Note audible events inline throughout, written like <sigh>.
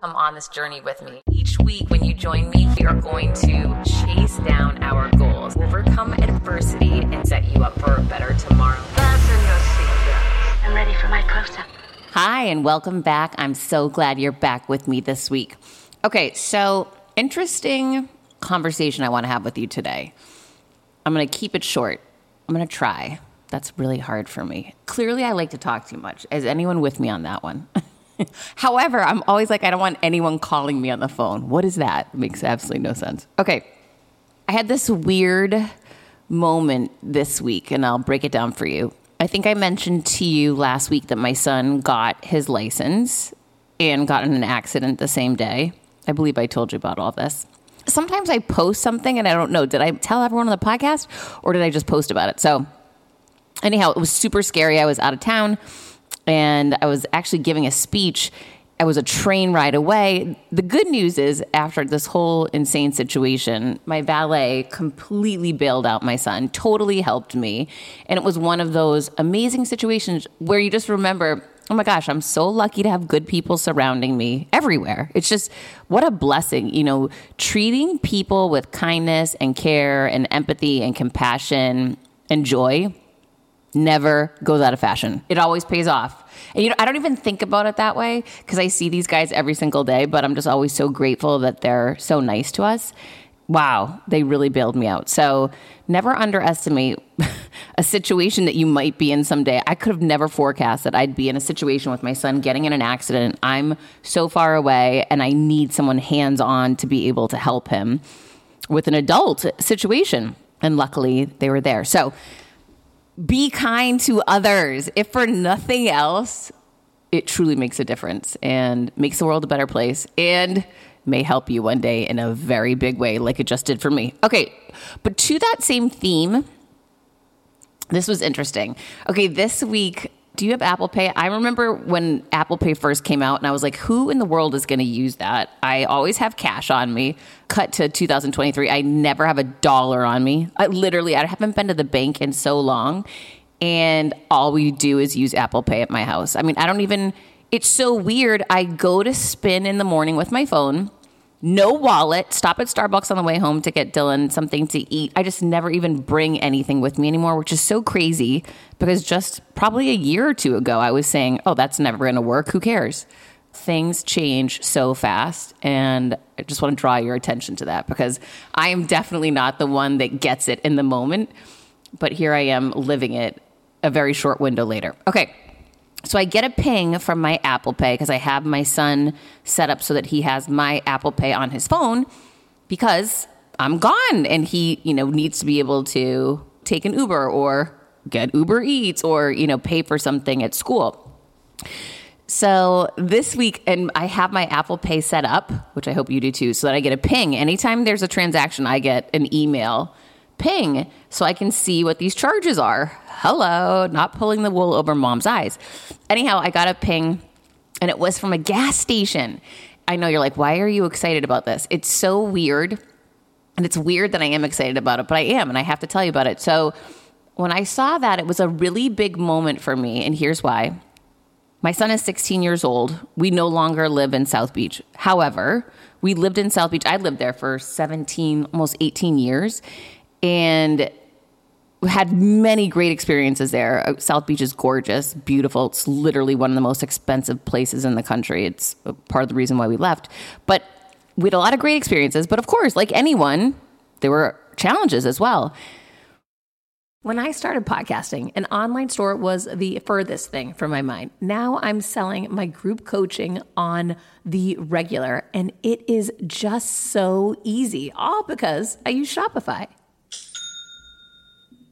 Come on this journey with me. Each week, when you join me, we are going to chase down our goals, overcome adversity, and set you up for a better tomorrow. Fasten your seatbelts. I'm ready for my close up. Hi, and welcome back. I'm so glad you're back with me this week. Okay, so interesting conversation I want to have with you today. I'm going to keep it short. I'm going to try. That's really hard for me. Clearly, I like to talk too much. Is anyone with me on that one? <laughs> <laughs> However, I'm always like, I don't want anyone calling me on the phone. What is that? It makes absolutely no sense. Okay. I had this weird moment this week, and I'll break it down for you. I think I mentioned to you last week that my son got his license and got in an accident the same day. I believe I told you about all this. Sometimes I post something and I don't know, did I tell everyone on the podcast or did I just post about it? So, anyhow, it was super scary. I was out of town and I was actually giving a speech. I was a train ride away. The good news is, after this whole insane situation, my valet completely bailed out my son, totally helped me. And it was one of those amazing situations where you just remember, oh my gosh, I'm so lucky to have good people surrounding me everywhere. It's just what a blessing, you know, treating people with kindness and care and empathy and compassion and joy never goes out of fashion. It always pays off. And you know, I don't even think about it that way because I see these guys every single day, but I'm just always so grateful that they're so nice to us. Wow, they really bailed me out. So never underestimate <laughs> a situation that you might be in someday. I could have never forecast that I'd be in a situation with my son getting in an accident. I'm so far away and I need someone hands on to be able to help him with an adult situation. And luckily, they were there. So be kind to others. If for nothing else, it truly makes a difference and makes the world a better place and may help you one day in a very big way, like it just did for me. Okay, but to that same theme, this was interesting. Okay, this week do you have Apple Pay? I remember when Apple Pay first came out, and I was like, who in the world is going to use that? I always have cash on me. Cut to 2023, I never have a dollar on me. I literally, I haven't been to the bank in so long, and all we do is use Apple Pay at my house. I mean, I don't even, it's so weird. I go to spin in the morning with my phone no wallet, stop at Starbucks on the way home to get Dylan something to eat. I just never even bring anything with me anymore, which is so crazy because just probably a year or two ago, I was saying, oh, that's never going to work. Who cares? Things change so fast. And I just want to draw your attention to that because I am definitely not the one that gets it in the moment. But here I am living it a very short window later. Okay. So I get a ping from my Apple Pay because I have my son set up so that he has my Apple Pay on his phone because I'm gone and he, you know, needs to be able to take an Uber or get Uber Eats or, you know, pay for something at school. So this week, and I have my Apple Pay set up, which I hope you do too, so that I get a ping. Anytime there's a transaction, I get an email ping so I can see what these charges are. Hello, not pulling the wool over mom's eyes. Anyhow, I got a ping and it was from a gas station. I know you're like, why are you excited about this? It's so weird. And it's weird that I am excited about it, but I am, and I have to tell you about it. So when I saw that, it was a really big moment for me. And here's why. My son is 16 years old. We no longer live in South Beach. However, we lived in South Beach. I lived there for 17, almost 18 years and had many great experiences there. Uh, South Beach is gorgeous, beautiful. It's literally one of the most expensive places in the country. It's part of the reason why we left. But we had a lot of great experiences. But of course, like anyone, there were challenges as well. When I started podcasting, an online store was the furthest thing from my mind. Now I'm selling my group coaching on the regular, and it is just so easy, all because I use Shopify.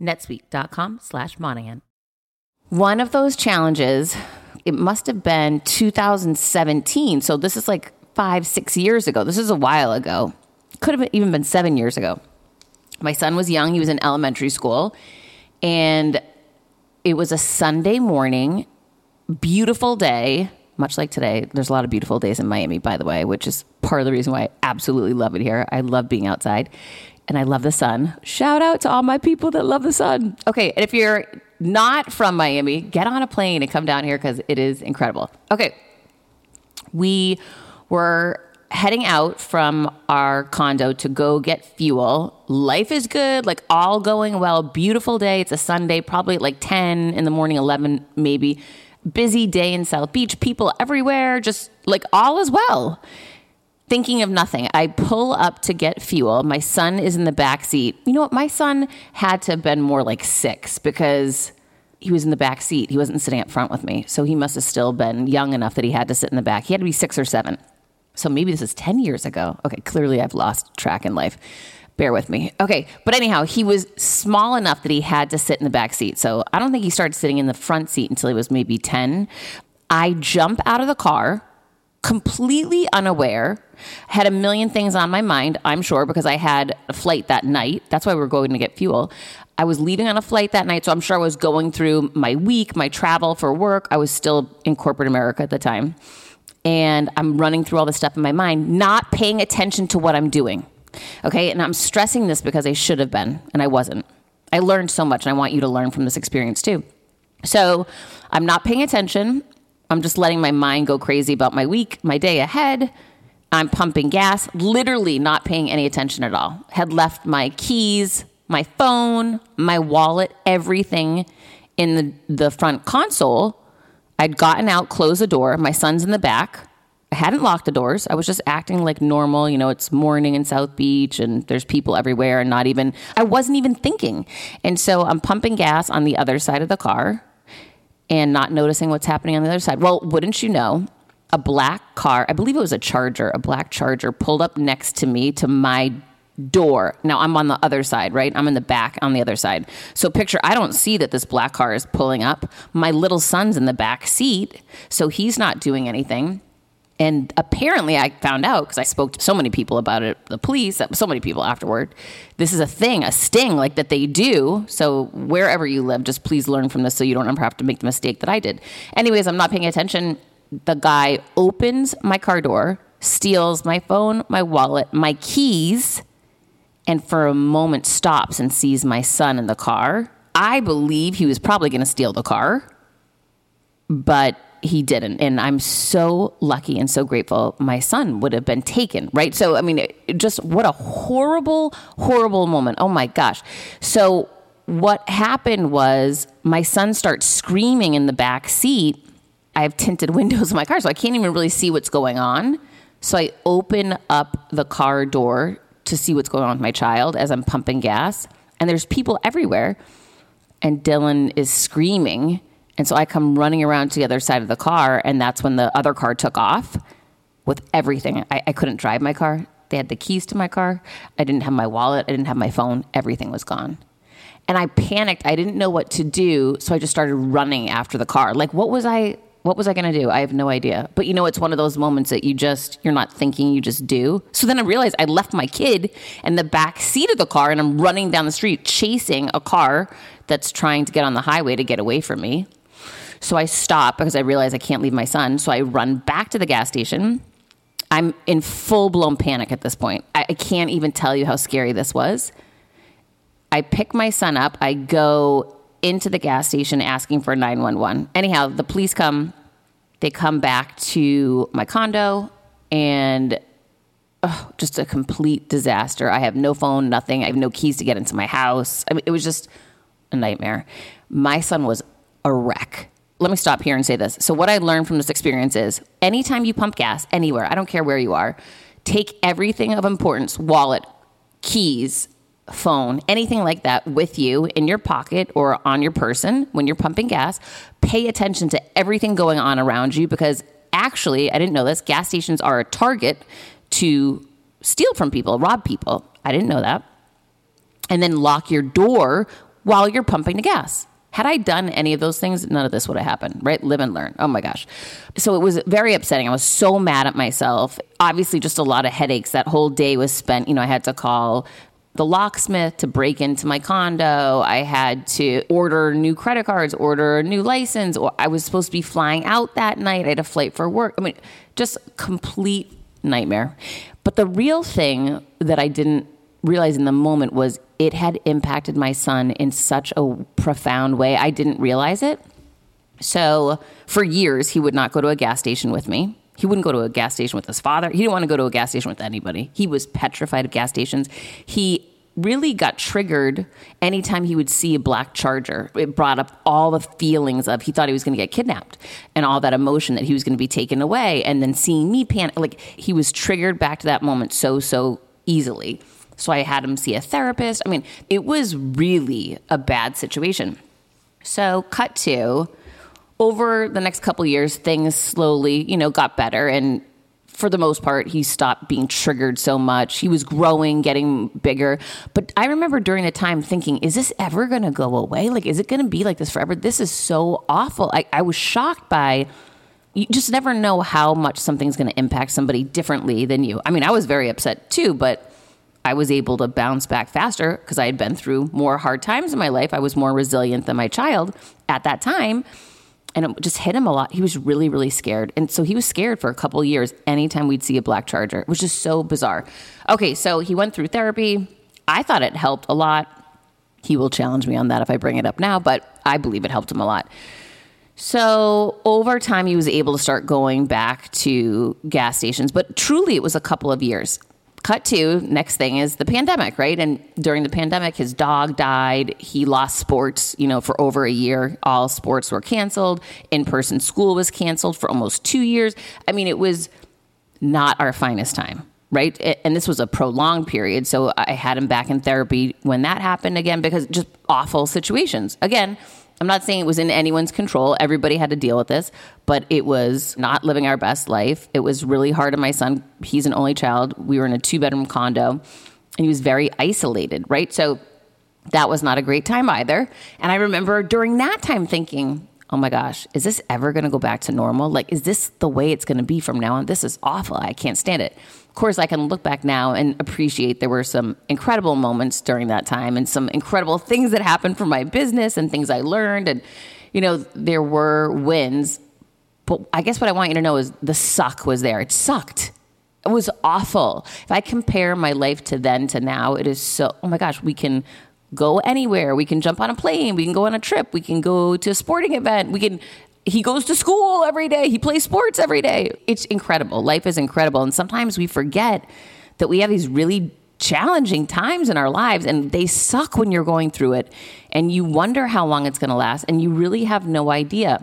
netsuite.com slash Monahan. One of those challenges, it must have been 2017. So this is like five, six years ago. This is a while ago. Could have even been seven years ago. My son was young. He was in elementary school. And it was a Sunday morning, beautiful day, much like today. There's a lot of beautiful days in Miami, by the way, which is part of the reason why I absolutely love it here. I love being outside and I love the sun. Shout out to all my people that love the sun. Okay, and if you're not from Miami, get on a plane and come down here because it is incredible. Okay, we were heading out from our condo to go get fuel. Life is good, like all going well. Beautiful day. It's a Sunday, probably like 10 in the morning, 11 maybe. Busy day in South Beach, people everywhere, just like all is well thinking of nothing. I pull up to get fuel. My son is in the back seat. You know what? My son had to have been more like six because he was in the back seat. He wasn't sitting up front with me. So he must have still been young enough that he had to sit in the back. He had to be six or seven. So maybe this is 10 years ago. Okay, clearly I've lost track in life. Bear with me. Okay, but anyhow, he was small enough that he had to sit in the back seat. So I don't think he started sitting in the front seat until he was maybe 10. I jump out of the car completely unaware, had a million things on my mind, I'm sure, because I had a flight that night. That's why we are going to get fuel. I was leaving on a flight that night, so I'm sure I was going through my week, my travel for work. I was still in corporate America at the time. And I'm running through all this stuff in my mind, not paying attention to what I'm doing. Okay. And I'm stressing this because I should have been, and I wasn't. I learned so much, and I want you to learn from this experience too. So I'm not paying attention. I'm just letting my mind go crazy about my week, my day ahead. I'm pumping gas, literally not paying any attention at all. Had left my keys, my phone, my wallet, everything in the, the front console. I'd gotten out, closed the door. My son's in the back. I hadn't locked the doors. I was just acting like normal. You know, it's morning in South Beach and there's people everywhere and not even, I wasn't even thinking. And so I'm pumping gas on the other side of the car and not noticing what's happening on the other side. Well, wouldn't you know, a black car, I believe it was a Charger, a black Charger pulled up next to me to my door. Now I'm on the other side, right? I'm in the back on the other side. So picture I don't see that this black car is pulling up. My little son's in the back seat, so he's not doing anything. And apparently, I found out because I spoke to so many people about it, the police, so many people afterward. This is a thing, a sting like that they do. So, wherever you live, just please learn from this so you don't ever have to make the mistake that I did. Anyways, I'm not paying attention. The guy opens my car door, steals my phone, my wallet, my keys, and for a moment stops and sees my son in the car. I believe he was probably going to steal the car, but he didn't. And I'm so lucky and so grateful my son would have been taken, right? So, I mean, it, just what a horrible, horrible moment. Oh my gosh. So, what happened was my son starts screaming in the back seat. I have tinted <laughs> windows in my car, so I can't even really see what's going on. So, I open up the car door to see what's going on with my child as I'm pumping gas. And there's people everywhere. And Dylan is screaming and so I come running around to the other side of the car, and that's when the other car took off with everything. I, I couldn't drive my car. They had the keys to my car. I didn't have my wallet. I didn't have my phone. Everything was gone. And I panicked. I didn't know what to do. So I just started running after the car. Like, what was I? What was I going to do? I have no idea. But you know, it's one of those moments that you just, you're not thinking, you just do. So then I realized I left my kid in the back seat of the car and I'm running down the street chasing a car that's trying to get on the highway to get away from me. So I stop because I realize I can't leave my son. So I run back to the gas station. I'm in full blown panic at this point. I, I can't even tell you how scary this was. I pick my son up. I go into the gas station asking for 911. Anyhow, the police come. They come back to my condo and oh, just a complete disaster. I have no phone, nothing. I have no keys to get into my house. I mean, it was just a nightmare. My son was a wreck let me stop here and say this. So, what I learned from this experience is anytime you pump gas anywhere, I don't care where you are, take everything of importance wallet, keys, phone, anything like that with you in your pocket or on your person when you're pumping gas. Pay attention to everything going on around you because actually, I didn't know this, gas stations are a target to steal from people, rob people. I didn't know that. And then lock your door while you're pumping the gas. Had I done any of those things, none of this would have happened, right? Live and learn. Oh my gosh. So it was very upsetting. I was so mad at myself. Obviously, just a lot of headaches. That whole day was spent, you know, I had to call the locksmith to break into my condo. I had to order new credit cards, order a new license. I was supposed to be flying out that night. I had a flight for work. I mean, just complete nightmare. But the real thing that I didn't realize in the moment was it had impacted my son in such a profound way. I didn't realize it. So for years, he would not go to a gas station with me. He wouldn't go to a gas station with his father. He didn't want to go to a gas station with anybody. He was petrified of gas stations. He really got triggered anytime he would see a black charger. It brought up all the feelings of he thought he was going to get kidnapped and all that emotion that he was going to be taken away. And then seeing me panic, like he was triggered back to that moment so, so easily. So I had him see a therapist. I mean, it was really a bad situation. So, cut to over the next couple years, things slowly, you know, got better. And for the most part, he stopped being triggered so much. He was growing, getting bigger. But I remember during the time thinking, is this ever going to go away? Like, is it going to be like this forever? This is so awful. I, I was shocked by you just never know how much something's going to impact somebody differently than you. I mean, I was very upset too, but I was able to bounce back faster because I had been through more hard times in my life. I was more resilient than my child at that time. And it just hit him a lot. He was really, really scared. And so he was scared for a couple years anytime we'd see a black charger, which is so bizarre. Okay, so he went through therapy. I thought it helped a lot. He will challenge me on that if I bring it up now, but I believe it helped him a lot. So over time, he was able to start going back to gas stations, but truly it was a couple of years cut to next thing is the pandemic, right? And during the pandemic, his dog died. He lost sports, you know, for over a year. All sports were canceled. In person school was canceled for almost two years. I mean, it was not our finest time, right? And this was a prolonged period. So I had him back in therapy when that happened again because just awful situations. Again, I'm not saying it was in anyone's control. Everybody had to deal with this, but it was not living our best life. It was really hard on my son. He's an only child. We were in a two bedroom condo and he was very isolated, right? So that was not a great time either. And I remember during that time thinking, oh my gosh, is this ever going to go back to normal? Like, is this the way it's going to be from now on? This is awful. I can't stand it. Of course, I can look back now and appreciate there were some incredible moments during that time and some incredible things that happened for my business and things I learned. And, you know, there were wins. But I guess what I want you to know is the suck was there. It sucked. It was awful. If I compare my life to then to now, it is so, oh my gosh, we can go anywhere. We can jump on a plane. We can go on a trip. We can go to a sporting event. We can he goes to school every day. He plays sports every day. It's incredible. Life is incredible. And sometimes we forget that we have these really challenging times in our lives and they suck when you're going through it and you wonder how long it's going to last and you really have no idea.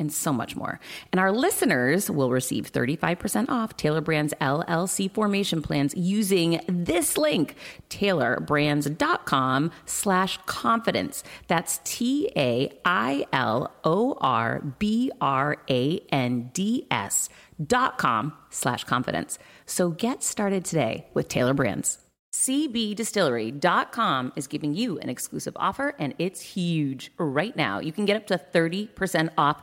and so much more. And our listeners will receive 35% off Tailor Brands LLC formation plans using this link, tailorbrands.com slash confidence. That's T-A-I-L-O-R-B-R-A-N-D-S dot com slash confidence. So get started today with Tailor Brands. CBDistillery.com is giving you an exclusive offer and it's huge right now. You can get up to 30% off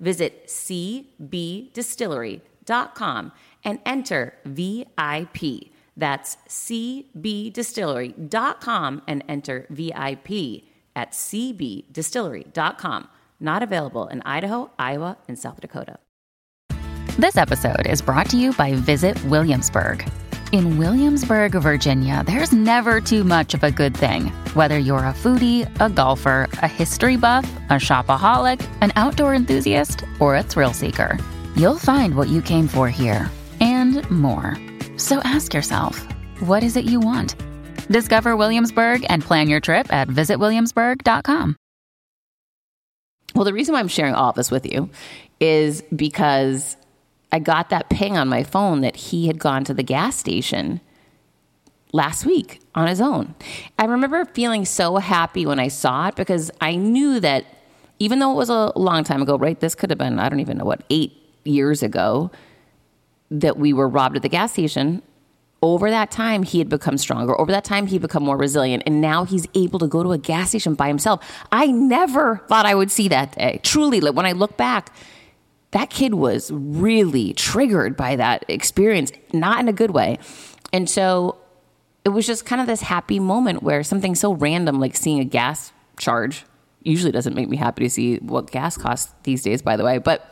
Visit cbdistillery.com and enter VIP. That's cbdistillery.com and enter VIP at cbdistillery.com. Not available in Idaho, Iowa, and South Dakota. This episode is brought to you by Visit Williamsburg. In Williamsburg, Virginia, there's never too much of a good thing. Whether you're a foodie, a golfer, a history buff, a shopaholic, an outdoor enthusiast, or a thrill seeker, you'll find what you came for here and more. So ask yourself, what is it you want? Discover Williamsburg and plan your trip at visitwilliamsburg.com. Well, the reason why I'm sharing all of this with you is because I got that ping on my phone that he had gone to the gas station last week on his own. I remember feeling so happy when I saw it because I knew that even though it was a long time ago, right? This could have been, I don't even know what, eight years ago that we were robbed at the gas station. Over that time, he had become stronger. Over that time, he'd become more resilient. And now he's able to go to a gas station by himself. I never thought I would see that day. Truly, when I look back, that kid was really triggered by that experience, not in a good way. And so it was just kind of this happy moment where something so random like seeing a gas charge usually doesn't make me happy to see what gas costs these days, by the way. But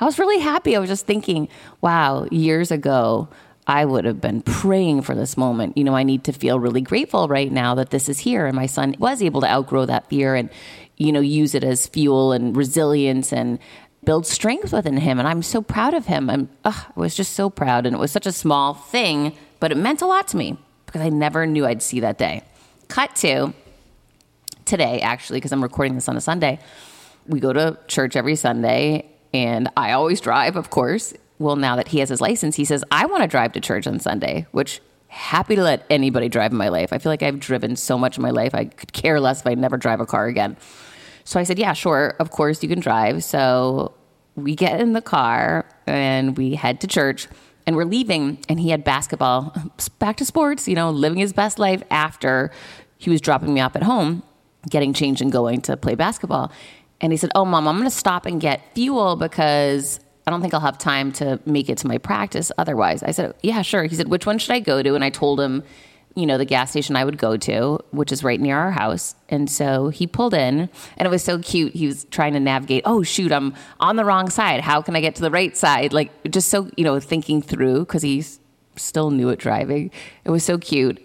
I was really happy. I was just thinking, wow, years ago, I would have been praying for this moment. You know, I need to feel really grateful right now that this is here. And my son was able to outgrow that fear and, you know, use it as fuel and resilience and build strength within him. And I'm so proud of him. I'm, ugh, I was just so proud. And it was such a small thing, but it meant a lot to me because I never knew I'd see that day. Cut to today, actually, because I'm recording this on a Sunday. We go to church every Sunday And I always drive, of course. Well, now that he has his license, he says, I want to drive to church on Sunday, which happy to let anybody drive in my life. I feel like I've driven so much in my life. I could care less if I never drive a car again. So I said, Yeah, sure. Of course you can drive. So we get in the car and we head to church and we're leaving and he had basketball <laughs> back to sports you know living his best life after he was dropping me off at home getting changed and going to play basketball and he said oh mom i'm going to stop and get fuel because i don't think i'll have time to make it to my practice otherwise i said yeah sure he said which one should i go to and i told him you know, the gas station I would go to, which is right near our house. And so he pulled in and it was so cute. He was trying to navigate, oh, shoot, I'm on the wrong side. How can I get to the right side? Like, just so, you know, thinking through because he's still new at driving. It was so cute.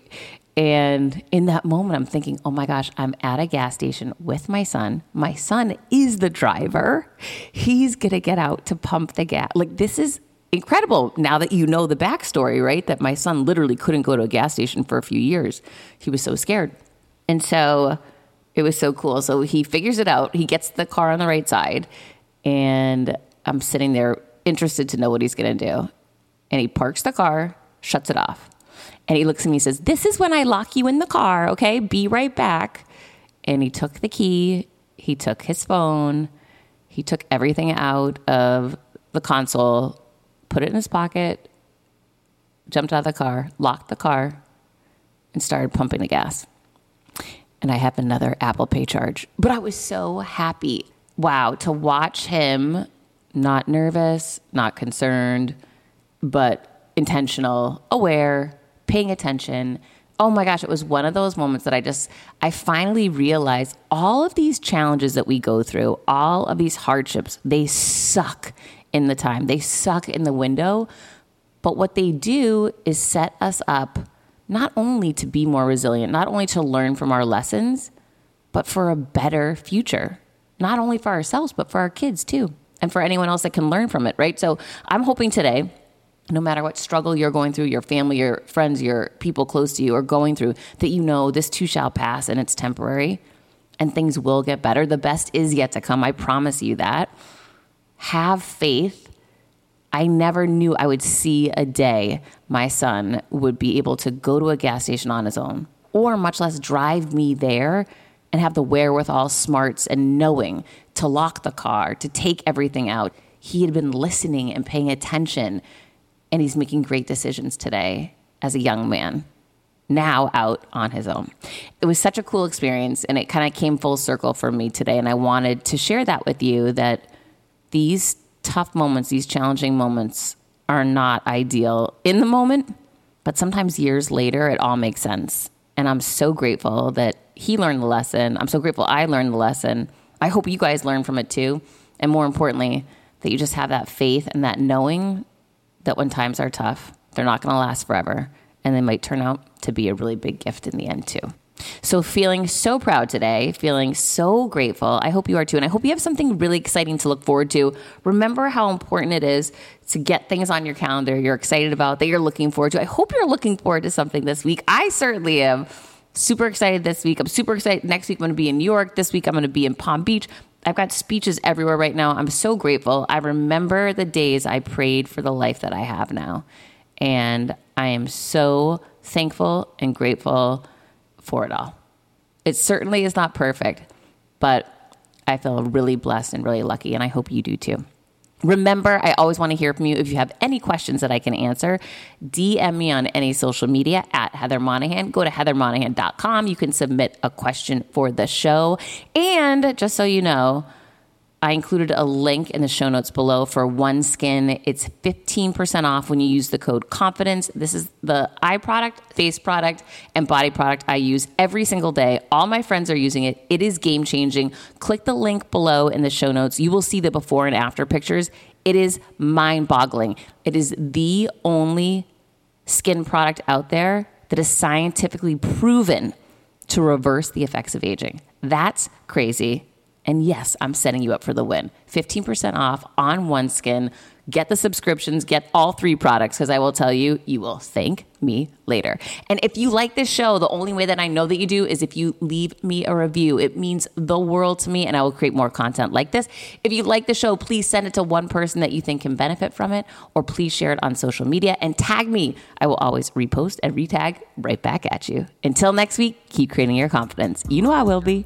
And in that moment, I'm thinking, oh my gosh, I'm at a gas station with my son. My son is the driver. He's going to get out to pump the gas. Like, this is incredible now that you know the backstory, right? That my son literally couldn't go to a gas station for a few years. He was so scared. And so it was so cool. So he figures it out. He gets the car on the right side. And I'm sitting there interested to know what he's going to do. And he parks the car, shuts it off. And he looks at me and says, This is when I lock you in the car, okay? Be right back. And he took the key, he took his phone, he took everything out of the console put it in his pocket, jumped out of the car, locked the car, and started pumping the gas. And I have another Apple Pay charge. But I was so happy. Wow, to watch him not nervous, not concerned, but intentional, aware, paying attention. Oh my gosh, it was one of those moments that I just, I finally realized all of these challenges that we go through, all of these hardships, they suck in the time. They suck in the window. But what they do is set us up not only to be more resilient, not only to learn from our lessons, but for a better future, not only for ourselves, but for our kids too, and for anyone else that can learn from it, right? So I'm hoping today, no matter what struggle you're going through, your family, your friends, your people close to you are going through, that you know this too shall pass and it's temporary and things will get better. The best is yet to come. I promise you that have faith. I never knew I would see a day my son would be able to go to a gas station on his own, or much less drive me there and have the wherewithal, smarts, and knowing to lock the car, to take everything out. He had been listening and paying attention, and he's making great decisions today as a young man, now out on his own. It was such a cool experience, and it kind of came full circle for me today. And I wanted to share that with you that these tough moments, these challenging moments are not ideal in the moment, but sometimes years later, it all makes sense. And I'm so grateful that he learned the lesson. I'm so grateful I learned the lesson. I hope you guys learn from it too. And more importantly, that you just have that faith and that knowing that when times are tough, they're not going to last forever. And they might turn out to be a really big gift in the end, too. So, feeling so proud today, feeling so grateful. I hope you are too. And I hope you have something really exciting to look forward to. Remember how important it is to get things on your calendar you're excited about, that you're looking forward to. I hope you're looking forward to something this week. I certainly am. Super excited this week. I'm super excited. Next week, I'm going to be in New York. This week, I'm going to be in Palm Beach. I've got speeches everywhere right now. I'm so grateful. I remember the days I prayed for the life that I have now. And I am so thankful and grateful for it all. It certainly is not perfect, but I feel really blessed and really lucky, and I hope you do too. Remember, I always want to hear from you. If you have any questions that I can answer, DM me on any social media at Heather Monahan. Go to heathermonahan.com. You can submit a question for the show. And just so you know, I included a link in the show notes below for OneSkin. It's 15% off when you use the code confidence. This is the eye product, face product, and body product I use every single day. All my friends are using it. It is game changing. Click the link below in the show notes. You will see the before and after pictures. It is mind boggling. It is the only skin product out there that is scientifically proven to reverse the effects of aging. That's crazy. And yes, I'm setting you up for the win. 15% off on OneSkin. Get the subscriptions, get all three products because I will tell you, you will thank me later. And if you like this show, the only way that I know that you do is if you leave me a review. It means the world to me, and I will create more content like this. If you like the show, please send it to one person that you think can benefit from it, or please share it on social media and tag me. I will always repost and retag right back at you. Until next week, keep creating your confidence. You know I will be.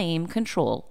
control